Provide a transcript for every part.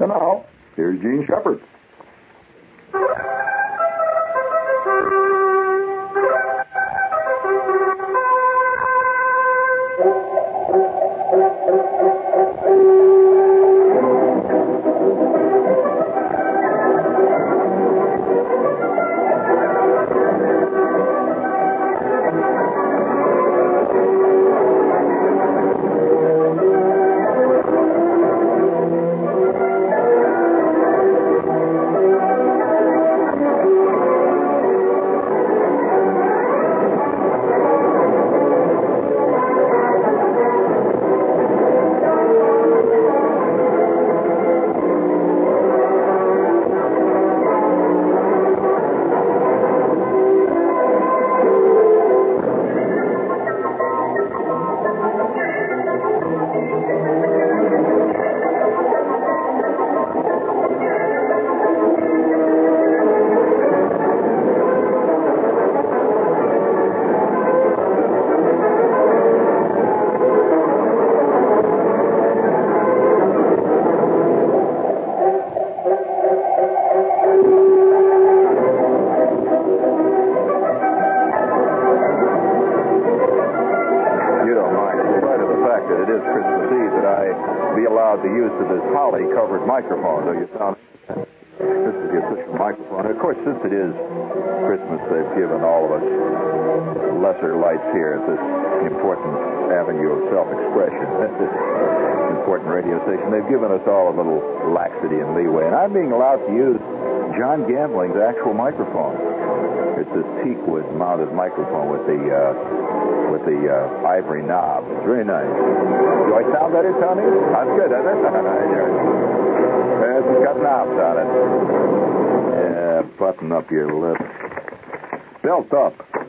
And now, here's Jean Shepherd. Here at this important avenue of self-expression, at this important radio station. They've given us all a little laxity and leeway, and I'm being allowed to use John Gambling's actual microphone. It's this teakwood mounted microphone with the uh, with the uh, ivory knob. It's very nice. Do I sound better, Tony? That's good, isn't it? Yes, it's got knobs on it. Yeah, button up your lips. Belt up.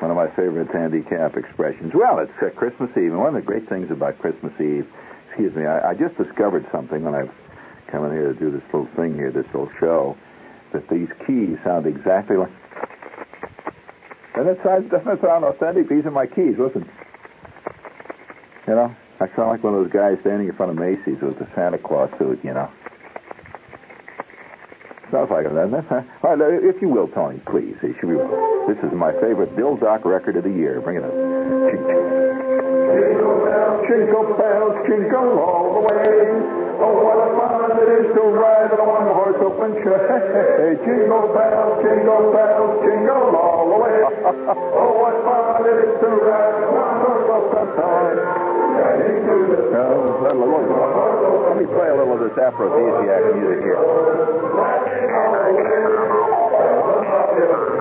One of my favorite handicap expressions. Well, it's uh, Christmas Eve, and one of the great things about Christmas Eve, excuse me, I, I just discovered something when I've come in here to do this little thing here, this little show, that these keys sound exactly like. And it sounds, doesn't sound authentic. These are my keys. Listen. You know, I sound like one of those guys standing in front of Macy's with the Santa Claus suit, you know. Sounds like it, doesn't? Huh? All right, if you will, Tony, please. If you will. This is my favorite Bill Doc record of the year. Bring it up. Ching, ching. Jingle bells, jingle all the way. Oh, what a fun it is to ride in a one-horse open sleigh. Jingle bells, jingle bells, jingle all the way. Oh, what fun it is to ride in a one-horse open sleigh. Riding through the snow. Let me play a little of this aphrodisiac music here. Thank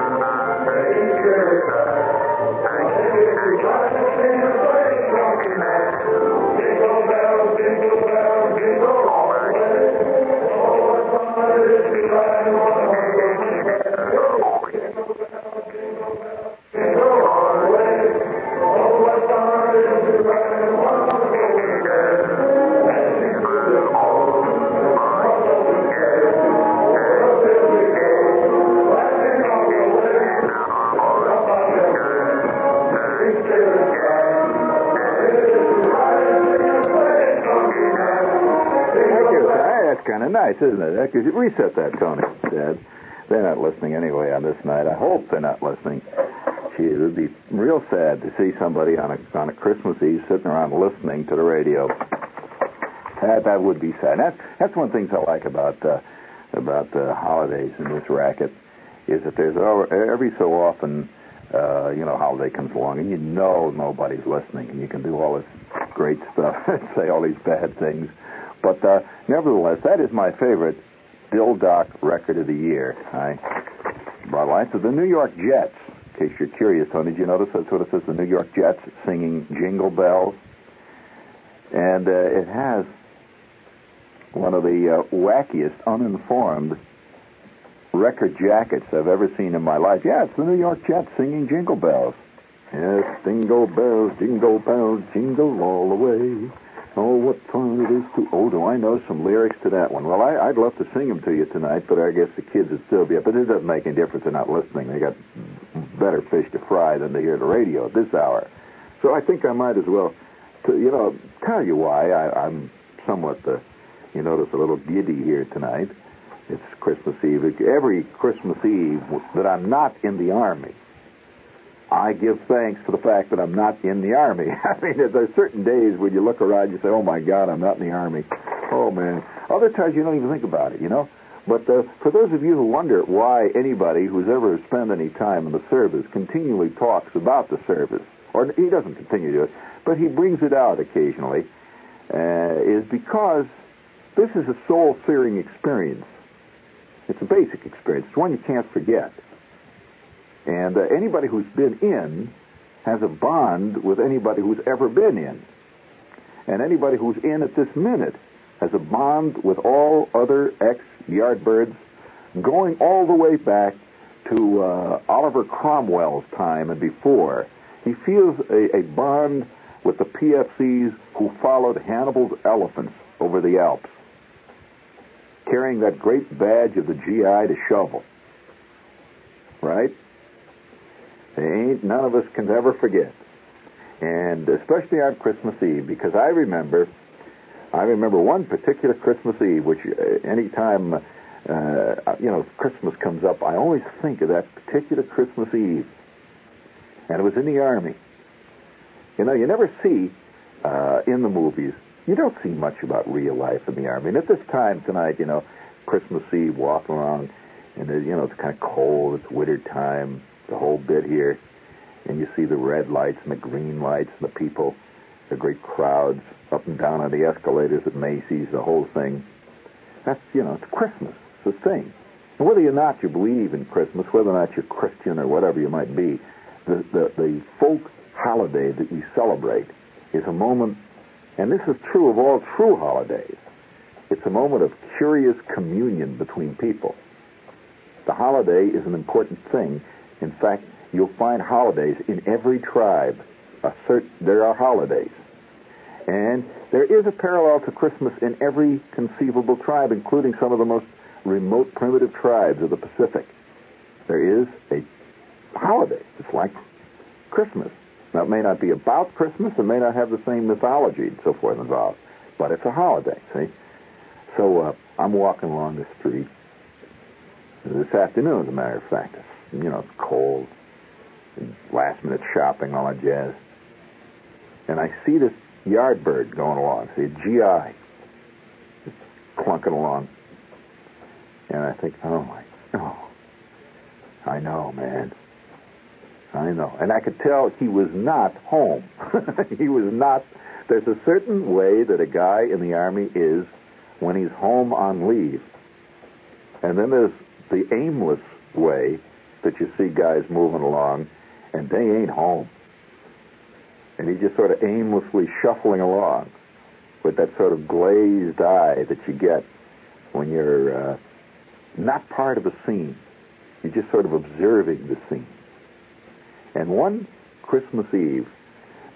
kind of nice, isn't it? That gives you- Reset that, Tony, Dad. They're not listening anyway on this night. I hope they're not listening. Gee, it would be real sad to see somebody on a on a Christmas Eve sitting around listening to the radio. That that would be sad. That's that's one things I like about uh, about the holidays in this racket is that there's every so often uh, you know holiday comes along and you know nobody's listening and you can do all this great stuff and say all these bad things. But uh, nevertheless, that is my favorite Bill Doc record of the year. I brought lights to the New York Jets. In case you're curious, Tony, did you notice that's what it says? The New York Jets singing Jingle Bells. And uh, it has one of the uh, wackiest, uninformed record jackets I've ever seen in my life. Yeah, it's the New York Jets singing Jingle Bells. Yes, jingle bells, jingle bells, jingle all the way. Oh, what fun it is to. Oh, do I know some lyrics to that one? Well, I, I'd love to sing them to you tonight, but I guess the kids would still be up. But it doesn't make any difference. They're not listening. They got better fish to fry than to hear the radio at this hour. So I think I might as well, to, you know, tell you why I, I'm somewhat the You notice a little giddy here tonight. It's Christmas Eve. Every Christmas Eve that I'm not in the Army, I give thanks for the fact that I'm not in the Army. I mean, there's certain days when you look around, you say, oh my God, I'm not in the Army. Oh man. Other times you don't even think about it, you know? But uh, for those of you who wonder why anybody who's ever spent any time in the service continually talks about the service, or he doesn't continue to do it, but he brings it out occasionally, uh, is because this is a soul-searing experience. It's a basic experience. It's one you can't forget. And uh, anybody who's been in has a bond with anybody who's ever been in. And anybody who's in at this minute has a bond with all other ex-Yardbirds going all the way back to uh, Oliver Cromwell's time and before. He feels a, a bond with the PFCs who followed Hannibal's elephants over the Alps, carrying that great badge of the GI to shovel. Right? Ain't none of us can ever forget. And especially on Christmas Eve, because I remember, I remember one particular Christmas Eve, which uh, any time, uh, you know, Christmas comes up, I always think of that particular Christmas Eve. And it was in the Army. You know, you never see uh, in the movies, you don't see much about real life in the Army. And at this time tonight, you know, Christmas Eve, walking around, and, you know, it's kind of cold, it's winter time the whole bit here, and you see the red lights and the green lights and the people, the great crowds up and down on the escalators at Macy's, the whole thing. That's, you know, it's Christmas. It's a thing. And whether or not you believe in Christmas, whether or not you're Christian or whatever you might be, the, the, the folk holiday that we celebrate is a moment, and this is true of all true holidays, it's a moment of curious communion between people. The holiday is an important thing in fact, you'll find holidays in every tribe. Cert- there are holidays. And there is a parallel to Christmas in every conceivable tribe, including some of the most remote primitive tribes of the Pacific. There is a holiday. It's like Christmas. Now, it may not be about Christmas, it may not have the same mythology and so forth involved, but it's a holiday, see? So uh, I'm walking along the street this afternoon, as a matter of fact you know, it's cold, last minute shopping, all that jazz. And I see this Yardbird going along, see a GI, just clunking along. And I think, oh my, oh, I know, man. I know. And I could tell he was not home. he was not. There's a certain way that a guy in the Army is when he's home on leave. And then there's the aimless way that you see guys moving along, and they ain't home. And he's just sort of aimlessly shuffling along with that sort of glazed eye that you get when you're uh, not part of a scene. You're just sort of observing the scene. And one Christmas Eve,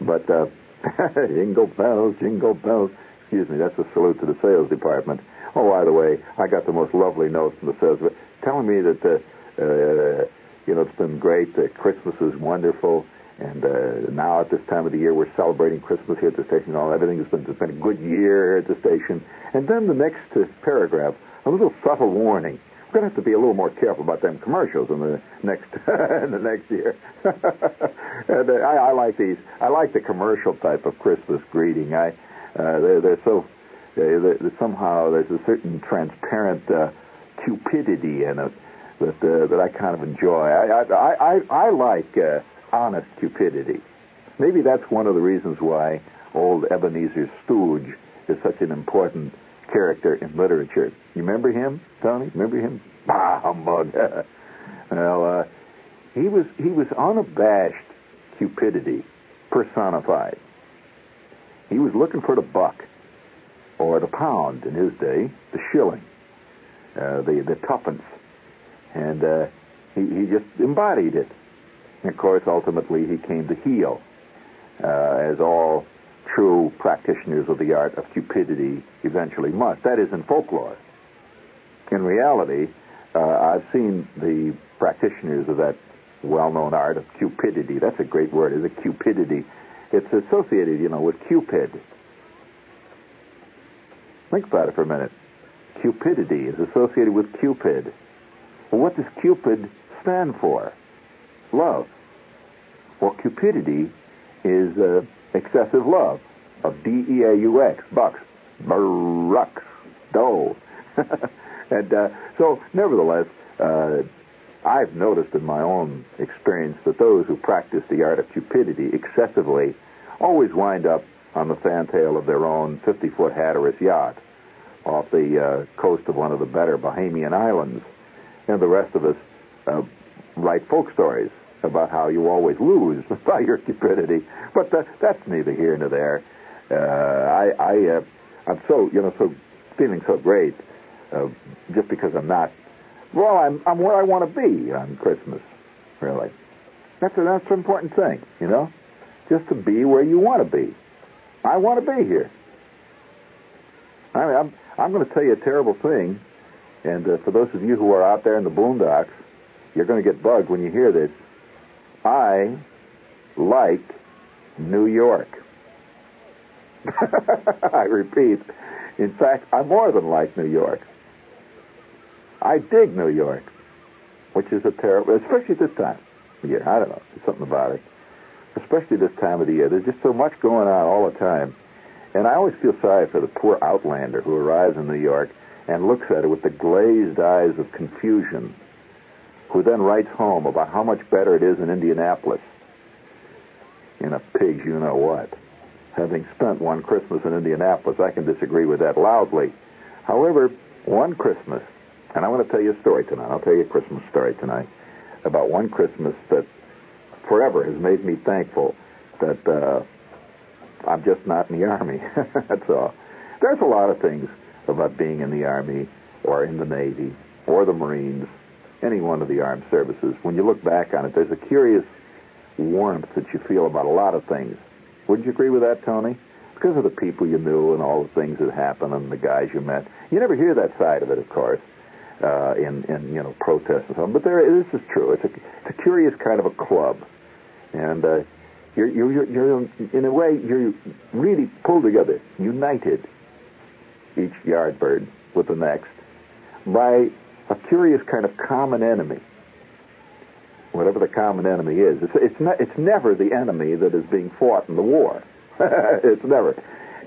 but uh, jingle bells, jingle bells. Excuse me, that's a salute to the sales department. Oh, by the way, I got the most lovely note from the sales telling me that uh, uh, you know, it's been great. Uh, Christmas is wonderful. And uh, now at this time of the year, we're celebrating Christmas here at the station. All everything has been, it's been a good year here at the station. And then the next uh, paragraph, a little subtle warning. We're going to have to be a little more careful about them commercials in the next in the next year. and, uh, I, I like these. I like the commercial type of Christmas greeting. I uh, they're, they're so they're, they're, somehow there's a certain transparent uh, cupidity in it that uh, that I kind of enjoy. I I I, I like uh, honest cupidity. Maybe that's one of the reasons why old Ebenezer Scrooge is such an important character in literature. You remember him, Tony? Remember him? Bah, humbug. well, uh, he was he was unabashed cupidity personified. He was looking for the buck, or the pound in his day, the shilling, uh, the the tuppence and uh, he, he just embodied it. And of course, ultimately, he came to heal, uh, as all true practitioners of the art of cupidity eventually must. That is in folklore. In reality, uh, I've seen the practitioners of that well-known art of cupidity. That's a great word, is it? Cupidity. It's associated, you know, with Cupid. Think about it for a minute. Cupidity is associated with Cupid. Well, what does Cupid stand for? Love. Well, cupidity is uh, excessive love of D-E-A-U-X, bucks, bucks, dough. and uh, so, nevertheless, uh, I've noticed in my own experience that those who practice the art of cupidity excessively always wind up on the fantail of their own 50-foot Hatteras yacht off the uh, coast of one of the better Bahamian islands. And the rest of us uh, write folk stories about how you always lose by your cupidity. But uh, that's neither here nor there. Uh, I, I, uh, I'm so, you know, so feeling so great uh, just because I'm not. Well, I'm, I'm where I want to be on Christmas. Really, that's that's an important thing, you know, just to be where you want to be. I want to be here. I mean, I'm I'm going to tell you a terrible thing, and uh, for those of you who are out there in the boondocks, you're going to get bugged when you hear this. I like New York. I repeat, in fact, I more than like New York. I dig New York, which is a terrible, especially this time of year. I don't know, there's something about it. Especially this time of the year. There's just so much going on all the time. And I always feel sorry for the poor outlander who arrives in New York and looks at it with the glazed eyes of confusion who then writes home about how much better it is in Indianapolis. In a pig's you know what. Having spent one Christmas in Indianapolis, I can disagree with that loudly. However, one Christmas, and I want to tell you a story tonight. I'll tell you a Christmas story tonight about one Christmas that forever has made me thankful that uh, I'm just not in the Army. That's all. There's a lot of things about being in the Army or in the Navy or the Marines any one of the armed services, when you look back on it, there's a curious warmth that you feel about a lot of things. Wouldn't you agree with that, Tony? Because of the people you knew and all the things that happened and the guys you met. You never hear that side of it, of course, uh, in, in, you know, protests and so on. But there, this is true. It's a, it's a curious kind of a club. And uh, you're, you're, you're, in a way, you're really pulled together, united, each yardbird with the next, by a curious kind of common enemy. Whatever the common enemy is, it's it's, ne- it's never the enemy that is being fought in the war. it's never.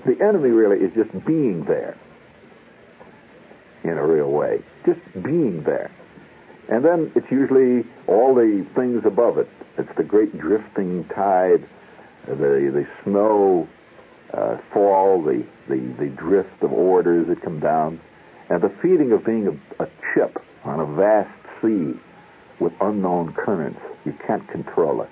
The enemy really is just being there in a real way, just being there. And then it's usually all the things above it. It's the great drifting tide, the the snow uh, fall, the, the the drift of orders that come down and the feeling of being a, a chip on a vast sea with unknown currents. You can't control it.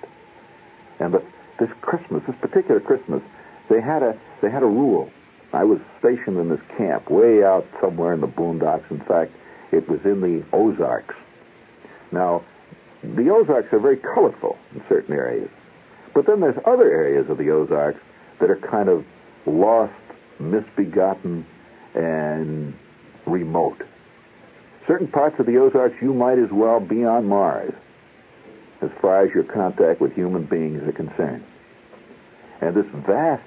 And the, this Christmas, this particular Christmas, they had a they had a rule. I was stationed in this camp way out somewhere in the boondocks. In fact, it was in the Ozarks. Now, the Ozarks are very colorful in certain areas, but then there's other areas of the Ozarks that are kind of lost, misbegotten, and remote. Certain parts of the Ozarks, you might as well be on Mars as far as your contact with human beings are concerned. And this vast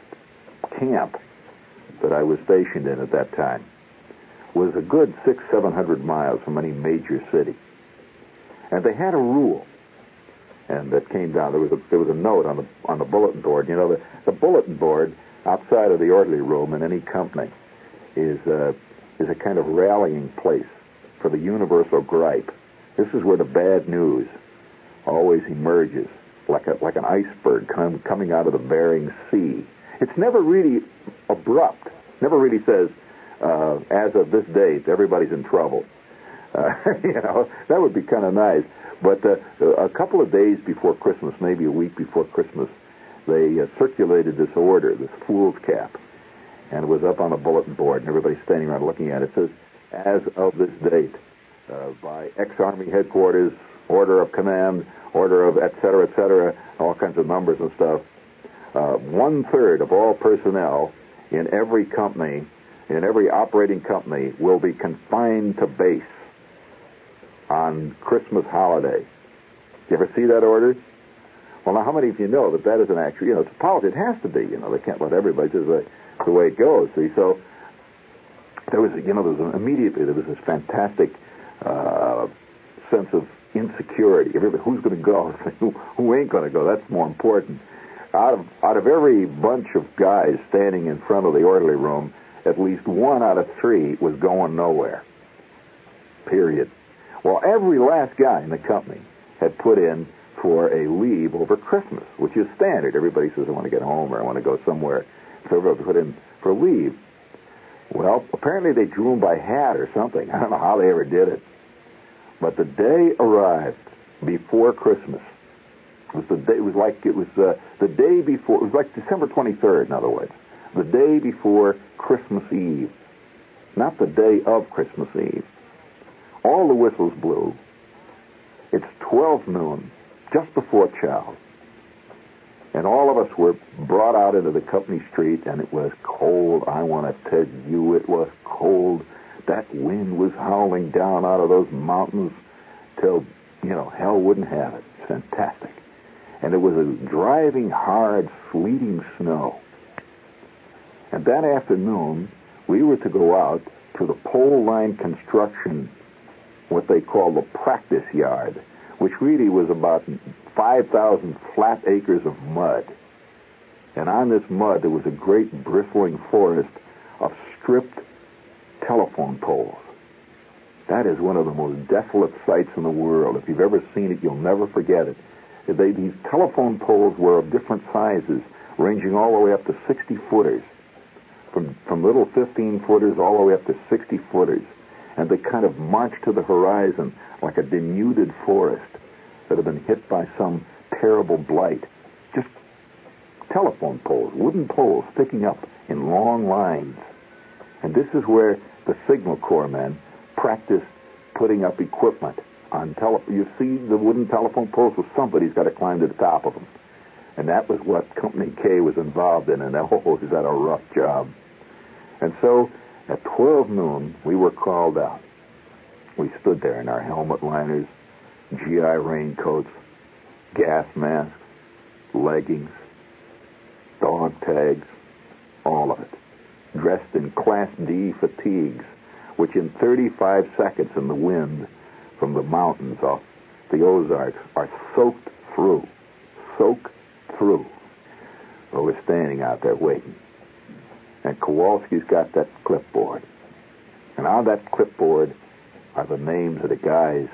camp that I was stationed in at that time was a good six, seven hundred miles from any major city. And they had a rule, and that came down. There was a there was a note on the on the bulletin board. You know, the, the bulletin board outside of the orderly room in any company is uh, is a kind of rallying place for the universal gripe. This is where the bad news always emerges, like a, like an iceberg come, coming out of the Bering Sea. It's never really abrupt. Never really says, uh, as of this date, everybody's in trouble. Uh, you know, that would be kind of nice. But uh, a couple of days before Christmas, maybe a week before Christmas, they uh, circulated this order, this fool's cap, and it was up on a bulletin board, and everybody's standing around looking at it. It says, as of this date, uh, by ex-Army headquarters, order of command, order of et cetera, et cetera, all kinds of numbers and stuff, uh, one-third of all personnel in every company, in every operating company, will be confined to base on Christmas holiday. You ever see that order? Well, now, how many of you know that that isn't actually, you know, it's a policy. It has to be, you know, they can't let everybody, just is the, the way it goes, see? So, there was, you know, there was an, immediately there was this fantastic uh, sense of insecurity. Everybody, who's going to go? who, who ain't going to go? That's more important. Out of out of every bunch of guys standing in front of the orderly room, at least one out of three was going nowhere. Period. Well, every last guy in the company had put in for a leave over Christmas, which is standard. Everybody says, I want to get home or I want to go somewhere. So everybody put in for leave. Well, apparently they drew them by hat or something. I don't know how they ever did it. But the day arrived before Christmas. It was the day. It was like it was uh, the day before. It was like December 23rd, in other words, the day before Christmas Eve, not the day of Christmas Eve. All the whistles blew. It's 12 noon, just before chow. And all of us were brought out into the company street, and it was cold. I want to tell you, it was cold. That wind was howling down out of those mountains till, you know, hell wouldn't have it. Fantastic. And it was a driving, hard, sleeting snow. And that afternoon, we were to go out to the pole line construction, what they call the practice yard, which really was about 5,000 flat acres of mud. And on this mud, there was a great bristling forest of stripped telephone poles. That is one of the most desolate sights in the world. If you've ever seen it, you'll never forget it. They, these telephone poles were of different sizes, ranging all the way up to 60 footers, from, from little 15 footers all the way up to 60 footers. And they kind of marched to the horizon like a denuded forest that had been hit by some terrible blight. Just telephone poles, wooden poles sticking up in long lines. And this is where the Signal Corps men practiced putting up equipment on tele. You see the wooden telephone poles, well, somebody's got to climb to the top of them. And that was what Company K was involved in, and oh, is that a rough job. And so at 12 noon, we were called out. We stood there in our helmet liners, GI raincoats, gas masks, leggings, dog tags, all of it, dressed in Class D fatigues, which in 35 seconds in the wind from the mountains off the Ozarks are soaked through, soaked through. But we're standing out there waiting. And Kowalski's got that clipboard. And on that clipboard are the names of the guys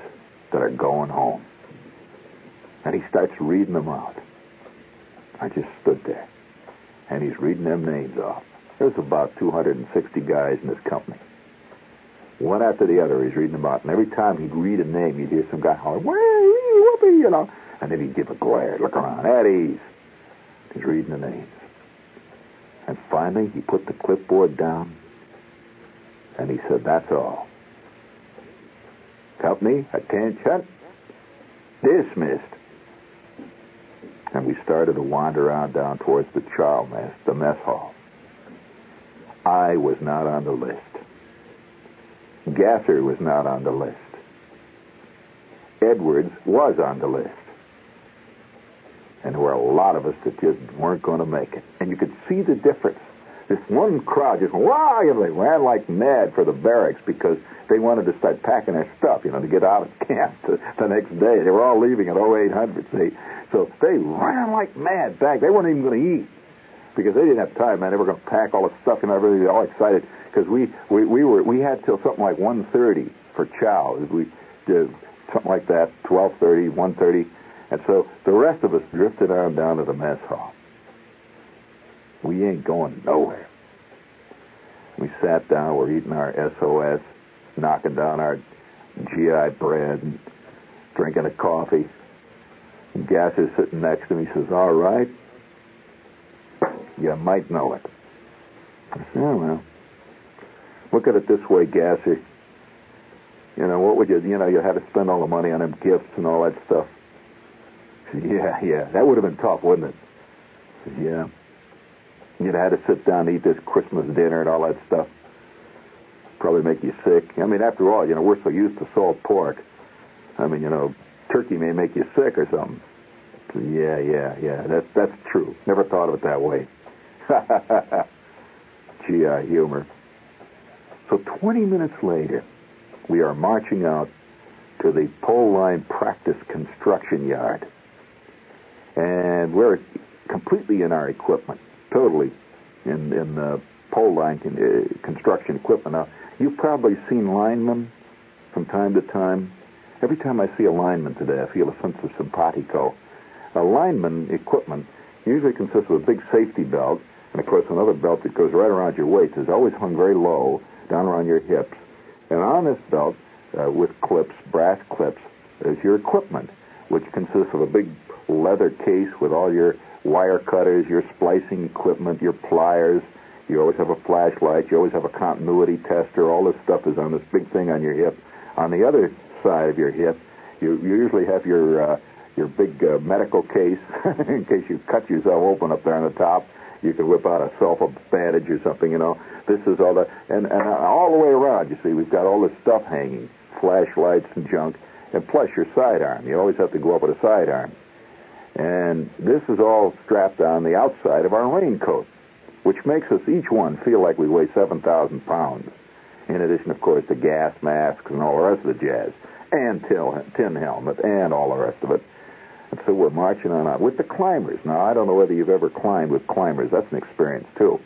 that are going home. And he starts reading them out. I just stood there. And he's reading them names off. There's about 260 guys in this company. One after the other, he's reading them out. And every time he'd read a name, you'd hear some guy holler, whoopee, you know. And then he'd give a glare, look around, at ease. He's reading the names. And finally, he put the clipboard down, and he said, that's all. Company, attention. Dismissed. And we started to wander around down towards the chow mess, the mess hall. I was not on the list. Gasser was not on the list. Edwards was on the list. And there were a lot of us that just weren't going to make it. And you could see the difference. This one crowd just wow, and they ran like mad for the barracks because they wanted to start packing their stuff, you know, to get out of camp to, the next day. They were all leaving at 0800, see. So they ran like mad back. They weren't even going to eat because they didn't have time, man. They were going to pack all the stuff and everything. All excited because we, we we were we had till something like 1:30 for chow. We did something like that, 12:30, 1:30, and so the rest of us drifted on down to the mess hall. We ain't going nowhere. We sat down. We're eating our SOS, knocking down our GI bread, and drinking a coffee. And sitting next to me. Says, "All right, you might know it." I said, "Oh well." Look at it this way, Gasser. You know, what would you, you know, you had to spend all the money on them gifts and all that stuff. Yeah, yeah, that would have been tough, wouldn't it? Yeah. You'd have had to sit down and eat this Christmas dinner and all that stuff. Probably make you sick. I mean, after all, you know, we're so used to salt pork. I mean, you know, turkey may make you sick or something. Yeah, yeah, yeah, that's, that's true. Never thought of it that way. GI humor. So 20 minutes later, we are marching out to the pole line practice construction yard. And we're completely in our equipment, totally in, in the pole line con- uh, construction equipment. Now, you've probably seen linemen from time to time. Every time I see a lineman today, I feel a sense of simpatico. A lineman equipment usually consists of a big safety belt, and of course another belt that goes right around your waist is always hung very low, down around your hips. And on this belt, uh, with clips, brass clips, is your equipment, which consists of a big leather case with all your wire cutters, your splicing equipment, your pliers. You always have a flashlight. You always have a continuity tester. All this stuff is on this big thing on your hip. On the other side of your hip, you, you usually have your uh, your big uh, medical case in case you cut yourself open up there on the top. You can whip out a self bandage or something. You know, this is all the and and all the way around. You see, we've got all this stuff hanging, flashlights and junk, and plus your sidearm. You always have to go up with a sidearm. And this is all strapped on the outside of our raincoat, which makes us each one feel like we weigh 7,000 pounds. In addition, of course, to gas masks and all the rest of the jazz, and tin helmet, and all the rest of it. And so we're marching on out with the climbers. Now, I don't know whether you've ever climbed with climbers. That's an experience, too.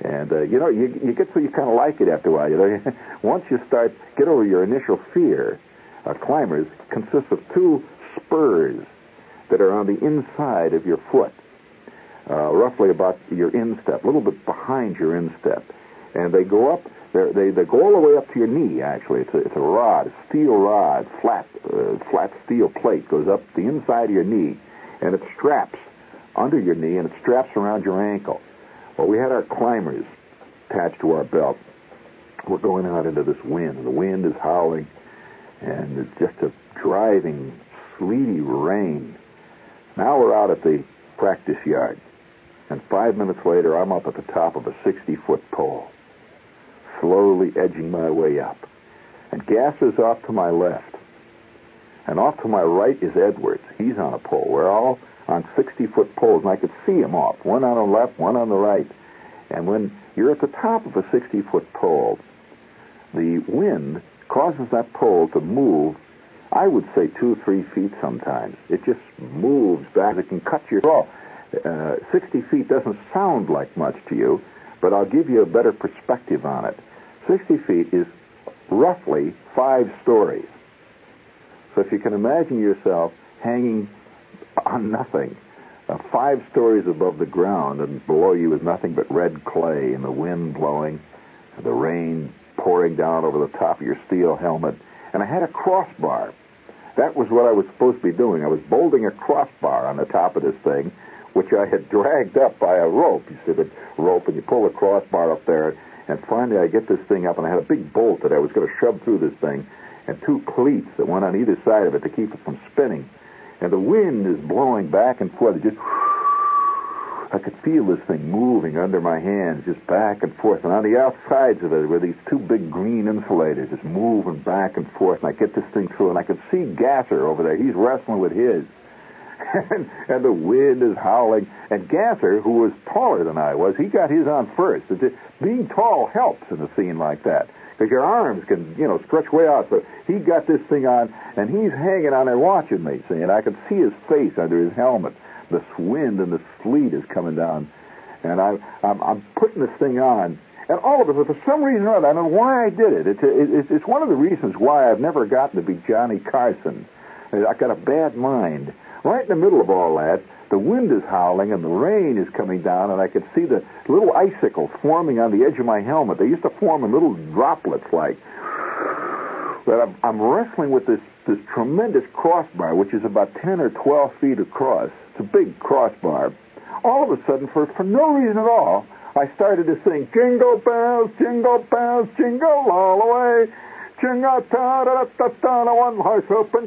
And, uh, you know, you, you get so you kind of like it after a while. You know? Once you start, get over your initial fear, uh, climbers consist of two spurs that are on the inside of your foot, uh, roughly about your instep, a little bit behind your instep. And they go up, they, they go all the way up to your knee, actually. It's a, it's a rod, a steel rod, flat, uh, flat steel plate goes up the inside of your knee, and it straps under your knee, and it straps around your ankle. Well, we had our climbers attached to our belt. We're going out into this wind, the wind is howling, and it's just a driving, sleety rain. Now we're out at the practice yard, and five minutes later, I'm up at the top of a 60 foot pole, slowly edging my way up. And Gasser's off to my left. And off to my right is Edwards. He's on a pole. We're all on 60 foot poles, and I could see them off, one on the left, one on the right. And when you're at the top of a 60 foot pole, the wind causes that pole to move I would say two three feet sometimes. It just moves back. It can cut your off. Uh, 60 feet doesn't sound like much to you, but I'll give you a better perspective on it. 60 feet is roughly five stories. So if you can imagine yourself hanging on nothing, uh, five stories above the ground, and below you is nothing but red clay and the wind blowing, the rain pouring down over the top of your steel helmet, and I had a crossbar that was what I was supposed to be doing. I was bolting a crossbar on the top of this thing, which I had dragged up by a rope. You see the rope, and you pull the crossbar up there, and finally I get this thing up, and I had a big bolt that I was going to shove through this thing, and two cleats that went on either side of it to keep it from spinning. And the wind is blowing back and forth. It just I could feel this thing moving under my hands, just back and forth. And on the outsides of it were these two big green insulators, just moving back and forth. And I get this thing through, and I could see Gasser over there. He's wrestling with his. and, and the wind is howling. And Gasser, who was taller than I was, he got his on first. Just, being tall helps in a scene like that because your arms can, you know, stretch way out. So he got this thing on, and he's hanging on there watching me, see, and I could see his face under his helmet this wind and the sleet is coming down, and I, I'm, I'm putting this thing on, and all of it, for some reason or other, I don't know why I did it. It's, it, it's one of the reasons why I've never gotten to be Johnny Carson. I've got a bad mind. Right in the middle of all that, the wind is howling and the rain is coming down, and I could see the little icicles forming on the edge of my helmet. They used to form in little droplets like. But I'm, I'm wrestling with this, this tremendous crossbar, which is about 10 or 12 feet across. It's a big crossbar. All of a sudden, for, for no reason at all, I started to sing, Jingle bells, jingle bells, jingle all the way. Jingle ta da da da da one horse open.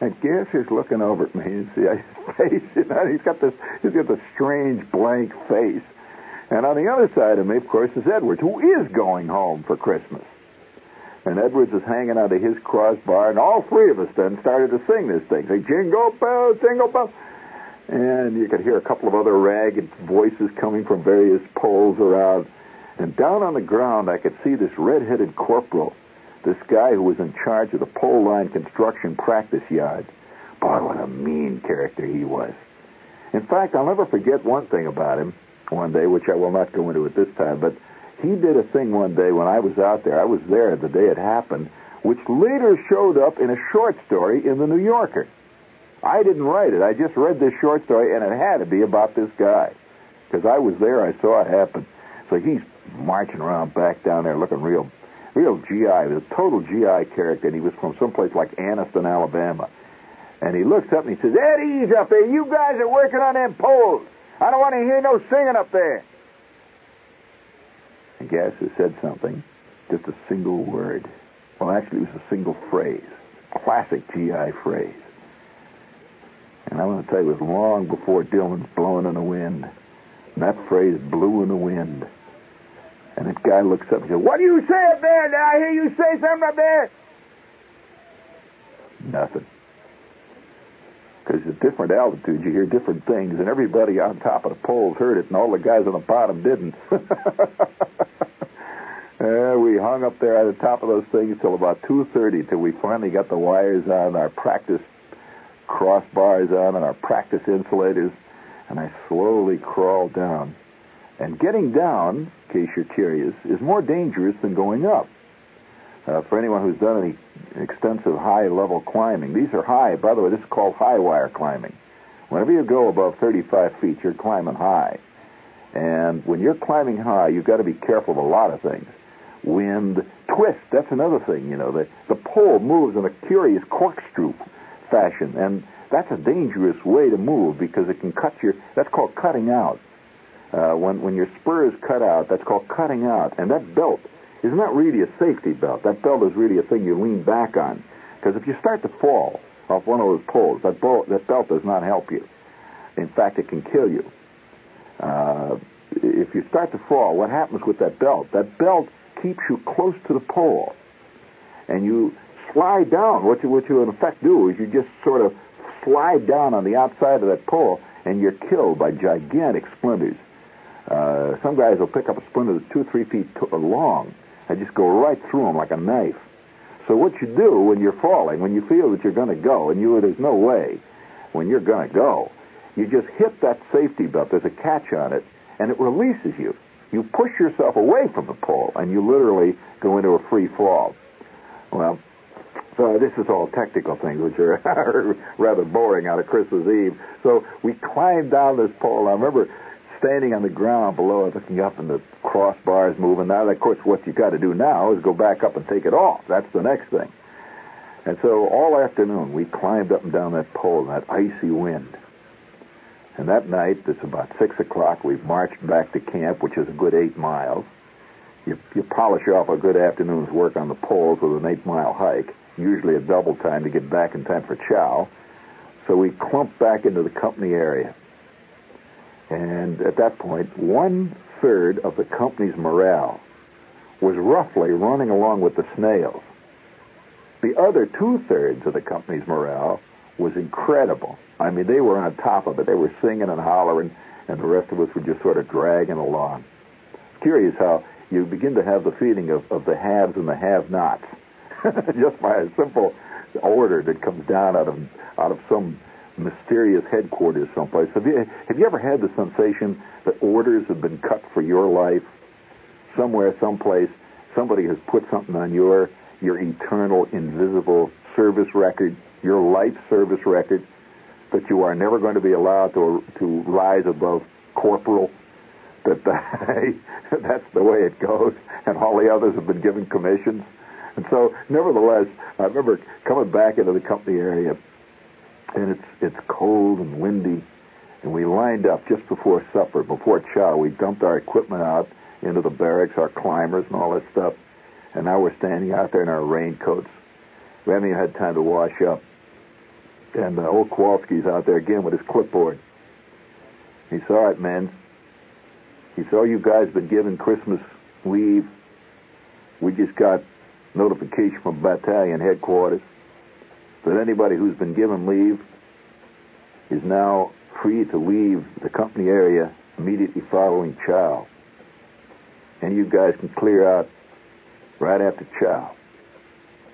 And Gasser's looking over at me and see his face. You know, he's got this he's got this strange blank face. And on the other side of me, of course, is Edwards, who is going home for Christmas. And Edwards is hanging out of his crossbar, and all three of us then started to sing this thing. Say, Jingle bells, jingle bells and you could hear a couple of other ragged voices coming from various poles around. And down on the ground, I could see this red-headed corporal, this guy who was in charge of the pole line construction practice yard. Boy, what a mean character he was. In fact, I'll never forget one thing about him one day, which I will not go into at this time, but he did a thing one day when I was out there. I was there the day it happened, which later showed up in a short story in the New Yorker. I didn't write it. I just read this short story, and it had to be about this guy. Because I was there, I saw it happen. So he's marching around back down there looking real, real GI. He was a total GI character, and he was from someplace like Anniston, Alabama. And he looks up and he says, Eddie's up there. You guys are working on them poles. I don't want to hear no singing up there. And Gasser said something, just a single word. Well, actually, it was a single phrase, classic GI phrase. And I want to tell you, it was long before Dylan's blowing in the wind. And that phrase blew in the wind. And that guy looks up and says, What do you say up there? Did I hear you say something up there? Nothing. Because at different altitudes, you hear different things, and everybody on top of the poles heard it, and all the guys on the bottom didn't. uh, we hung up there at the top of those things till about 2.30 till we finally got the wires on, our practice crossbars on, and our practice insulators, and I slowly crawled down. And getting down, in case you're curious, is more dangerous than going up. Uh, for anyone who's done any extensive high-level climbing, these are high. By the way, this is called high wire climbing. Whenever you go above 35 feet, you're climbing high. And when you're climbing high, you've got to be careful of a lot of things. Wind, twist, that's another thing, you know. The, the pole moves in a curious corkscrew fashion, and that's a dangerous way to move because it can cut your, that's called cutting out. Uh, when, when your spur is cut out, that's called cutting out. And that belt is not really a safety belt. That belt is really a thing you lean back on. Because if you start to fall off one of those poles, that, that belt does not help you. In fact, it can kill you. Uh, if you start to fall, what happens with that belt? That belt keeps you close to the pole. And you slide down. What you, what you in effect do is you just sort of slide down on the outside of that pole, and you're killed by gigantic splinters. Uh, some guys will pick up a splinter that's two or three feet t- long I just go right through them like a knife. So what you do when you're falling, when you feel that you're going to go, and you there's no way, when you're going to go, you just hit that safety belt. There's a catch on it, and it releases you. You push yourself away from the pole, and you literally go into a free fall. Well, so this is all technical things, which are rather boring out of Christmas Eve. So we climbed down this pole. I remember standing on the ground below looking up, and the crossbars moving. Now, of course, what you got to do now is go back up and take it off. That's the next thing. And so all afternoon, we climbed up and down that pole in that icy wind. And that night, it's about 6 o'clock, we marched back to camp, which is a good eight miles. You, you polish off a good afternoon's work on the poles with an eight-mile hike, usually a double time to get back in time for chow. So we clumped back into the company area. And at that point, one third of the company's morale was roughly running along with the snails. The other two thirds of the company's morale was incredible. I mean, they were on top of it. They were singing and hollering, and the rest of us were just sort of dragging along. Curious how you begin to have the feeling of, of the haves and the have-nots just by a simple order that comes down out of out of some mysterious headquarters someplace. Have you have you ever had the sensation that orders have been cut for your life somewhere, someplace? Somebody has put something on your your eternal, invisible service record, your life service record, that you are never going to be allowed to to rise above corporal. That that's the way it goes, and all the others have been given commissions. And so, nevertheless, I remember coming back into the company area and it's it's cold and windy, and we lined up just before supper, before chow. We dumped our equipment out into the barracks, our climbers and all that stuff, and now we're standing out there in our raincoats. We haven't even had time to wash up. And uh, old Kowalski's out there again with his clipboard. He all right, men. He said, oh, you guys been given Christmas leave. We just got notification from battalion headquarters that anybody who's been given leave is now free to leave the company area immediately following chow. and you guys can clear out right after chow.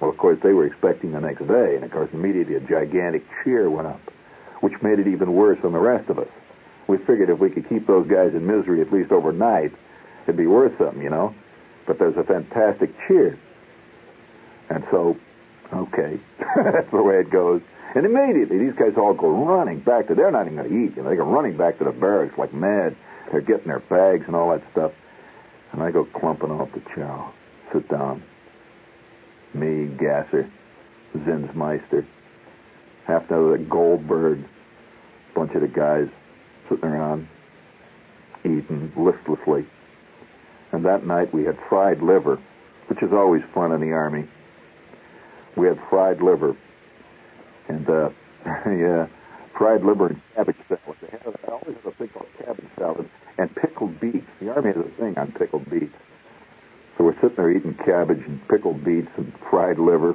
Well, of course, they were expecting the next day, and of course, immediately a gigantic cheer went up, which made it even worse on the rest of us. We figured if we could keep those guys in misery at least overnight, it'd be worth something, you know. But there's a fantastic cheer. And so, okay, that's the way it goes. And immediately, these guys all go running back to, they're not even going to eat, you know, they go running back to the barracks like mad. They're getting their bags and all that stuff. And I go clumping off the chow. Sit down. Me, Gasser, Zinsmeister, half the Goldberg, bunch of the guys sitting around eating listlessly. And that night we had fried liver, which is always fun in the Army. We had fried liver. And, uh, yeah, fried liver and cabbage salad. They I always have a thing called cabbage salad and pickled beets. The Army has a thing on pickled beets. So we're sitting there eating cabbage and pickled beets and fried liver.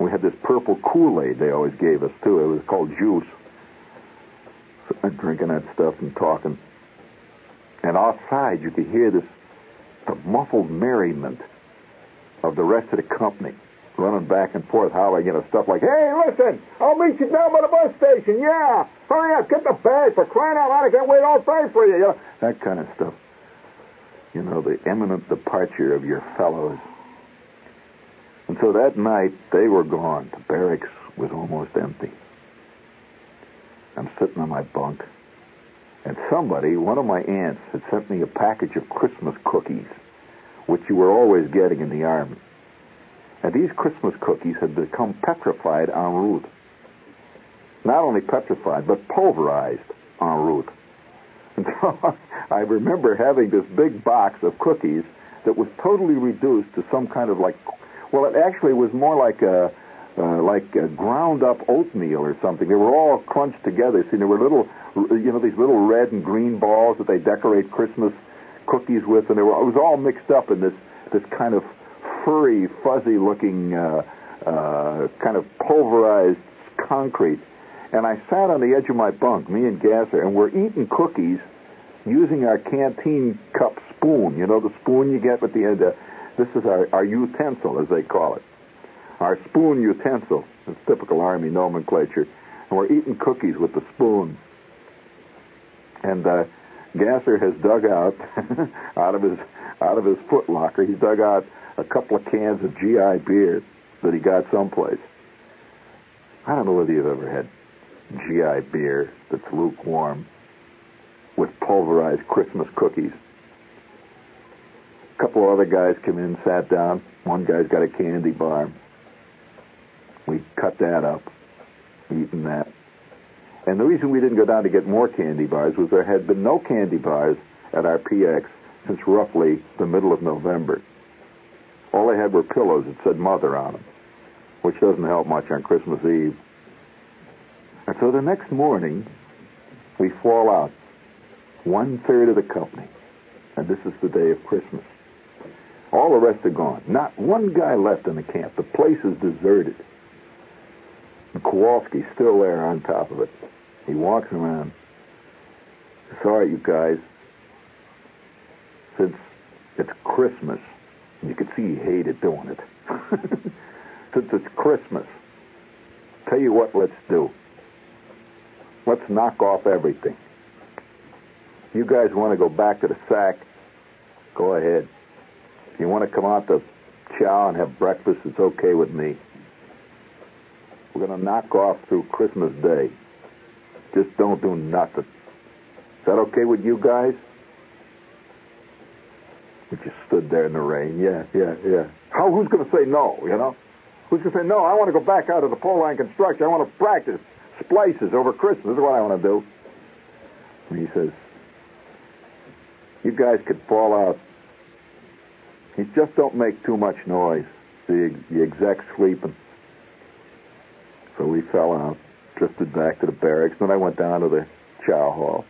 We had this purple Kool-Aid they always gave us, too. It was called juice. Sitting there drinking that stuff and talking. And outside, you could hear this the muffled merriment of the rest of the company running back and forth, hollering, you know, stuff like, "Hey, listen, I'll meet you down by the bus station. Yeah, hurry up, get the bag for crying out loud! I can't wait all day for you." You know, that kind of stuff. You know, the imminent departure of your fellows. And so that night they were gone. The barracks was almost empty. I'm sitting on my bunk, and somebody, one of my aunts, had sent me a package of Christmas cookies, which you were always getting in the army. And these Christmas cookies had become petrified en route. Not only petrified, but pulverized en route. And so I remember having this big box of cookies that was totally reduced to some kind of like, well, it actually was more like a, uh, like a ground up oatmeal or something. They were all crunched together. See, there were little, you know, these little red and green balls that they decorate Christmas cookies with, and they were, it was all mixed up in this, this kind of furry, fuzzy-looking, uh, uh, kind of pulverized concrete. And I sat on the edge of my bunk, me and Gasser, and we're eating cookies using our canteen cup spoon. You know the spoon you get with the end. Uh, this is our, our utensil, as they call it. Our spoon utensil. It's typical Army nomenclature. And we're eating cookies with the spoon. And uh, Gasser has dug out out of his out of his foot locker. He's dug out a couple of cans of GI beer that he got someplace. I don't know whether you've ever had GI beer that's lukewarm with pulverized Christmas cookies. A couple of other guys come in, sat down. One guy's got a candy bar. We cut that up, eating that. And the reason we didn't go down to get more candy bars was there had been no candy bars at our PX since roughly the middle of November. All they had were pillows that said mother on them, which doesn't help much on Christmas Eve. And so the next morning, we fall out. One third of the company. And this is the day of Christmas. All the rest are gone. Not one guy left in the camp. The place is deserted. And Kowalski's still there on top of it. He walks around. Sorry, you guys. Since it's Christmas, you could see he hated doing it. Since it's Christmas, tell you what let's do. Let's knock off everything. You guys want to go back to the sack? Go ahead. If you want to come out to chow and have breakfast, it's okay with me. We're going to knock off through Christmas Day. Just don't do nothing. Is that okay with you guys? We just stood there in the rain. Yeah, yeah, yeah. How? Who's going to say no? You know? Who's going to say no? I want to go back out of the pole line construction. I want to practice splices over Christmas. This is what I want to do. And he says, "You guys could fall out. You just don't make too much noise. The the exec's sleeping." So we fell out, drifted back to the barracks. Then I went down to the chow hall.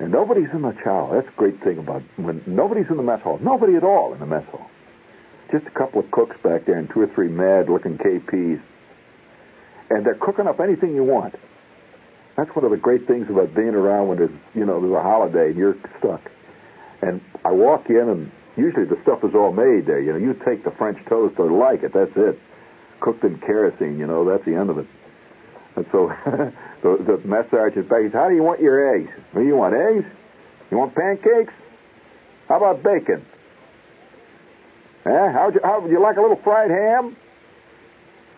And nobody's in the chow. That's a great thing about when nobody's in the mess hall. Nobody at all in the mess hall. Just a couple of cooks back there and two or three mad-looking KPs. And they're cooking up anything you want. That's one of the great things about being around when there's, you know, there's a holiday and you're stuck. And I walk in, and usually the stuff is all made there. You know, you take the French toast or like it. That's it. Cooked in kerosene. You know, that's the end of it. And so the, the mess sergeant begs, "How do you want your eggs? Do you want eggs? You want pancakes? How about bacon? Eh? How would you, how would you like a little fried ham?"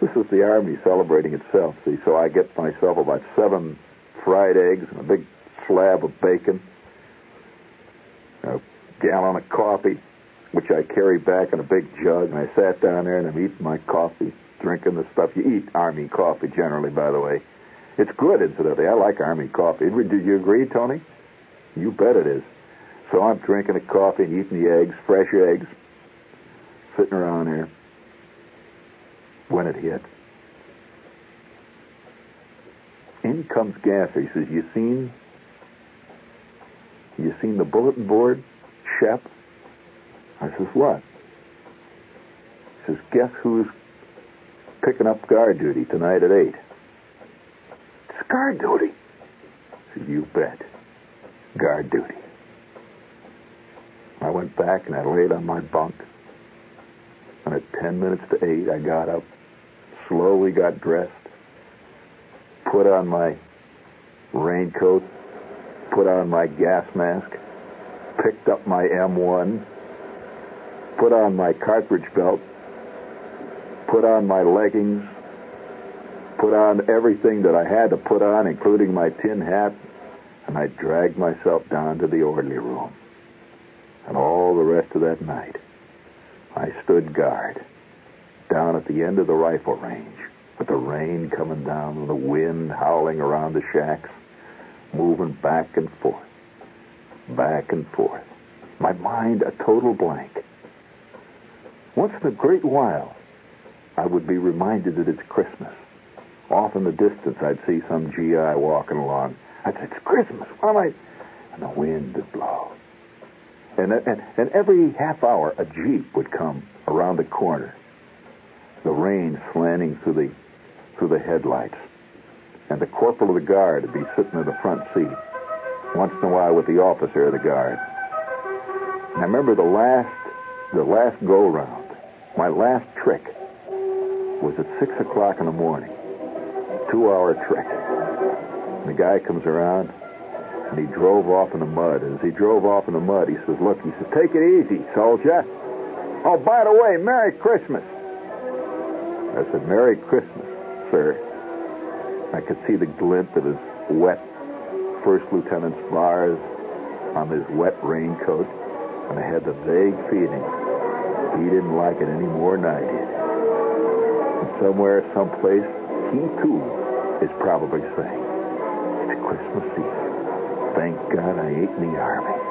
This is the Army celebrating itself, see. So I get myself about seven fried eggs and a big slab of bacon, a gallon of coffee, which I carry back in a big jug, and I sat down there and I'm eating my coffee, drinking the stuff. You eat Army coffee generally, by the way. It's good, incidentally. I like Army coffee. Do you agree, Tony? You bet it is. So I'm drinking the coffee and eating the eggs, fresh eggs, sitting around here when it hit. In comes Gasser. He says, "You seen? You seen the bulletin board, Shep?" I says, "What?" He says, "Guess who's picking up guard duty tonight at eight? It's guard duty. "You bet, guard duty." I went back and I laid on my bunk. And at ten minutes to eight, I got up, slowly got dressed, put on my raincoat, put on my gas mask, picked up my M1, put on my cartridge belt, put on my leggings, put on everything that I had to put on, including my tin hat, and I dragged myself down to the orderly room. And all the rest of that night, I stood guard down at the end of the rifle range with the rain coming down and the wind howling around the shacks, moving back and forth, back and forth. My mind a total blank. Once in a great while, I would be reminded that it's Christmas. Off in the distance, I'd see some GI walking along. I'd say, it's Christmas. Why am I... And the wind would blow. And, and, and every half hour, a Jeep would come around the corner. The rain slanting through the, through the headlights. And the corporal of the guard would be sitting in the front seat, once in a while with the officer of the guard. And I remember the last, the last go-round, my last trick was at 6 o'clock in the morning. Two-hour trick. And the guy comes around, and he drove off in the mud. And as he drove off in the mud, he says, look, he says, take it easy, soldier. Oh, by the way, Merry Christmas. I said, Merry Christmas, sir. I could see the glint of his wet first lieutenant's bars on his wet raincoat, and I had the vague feeling he didn't like it any more than I did. Somewhere, someplace, he too is probably saying, it's Christmas Eve. Thank God I ain't in the Army.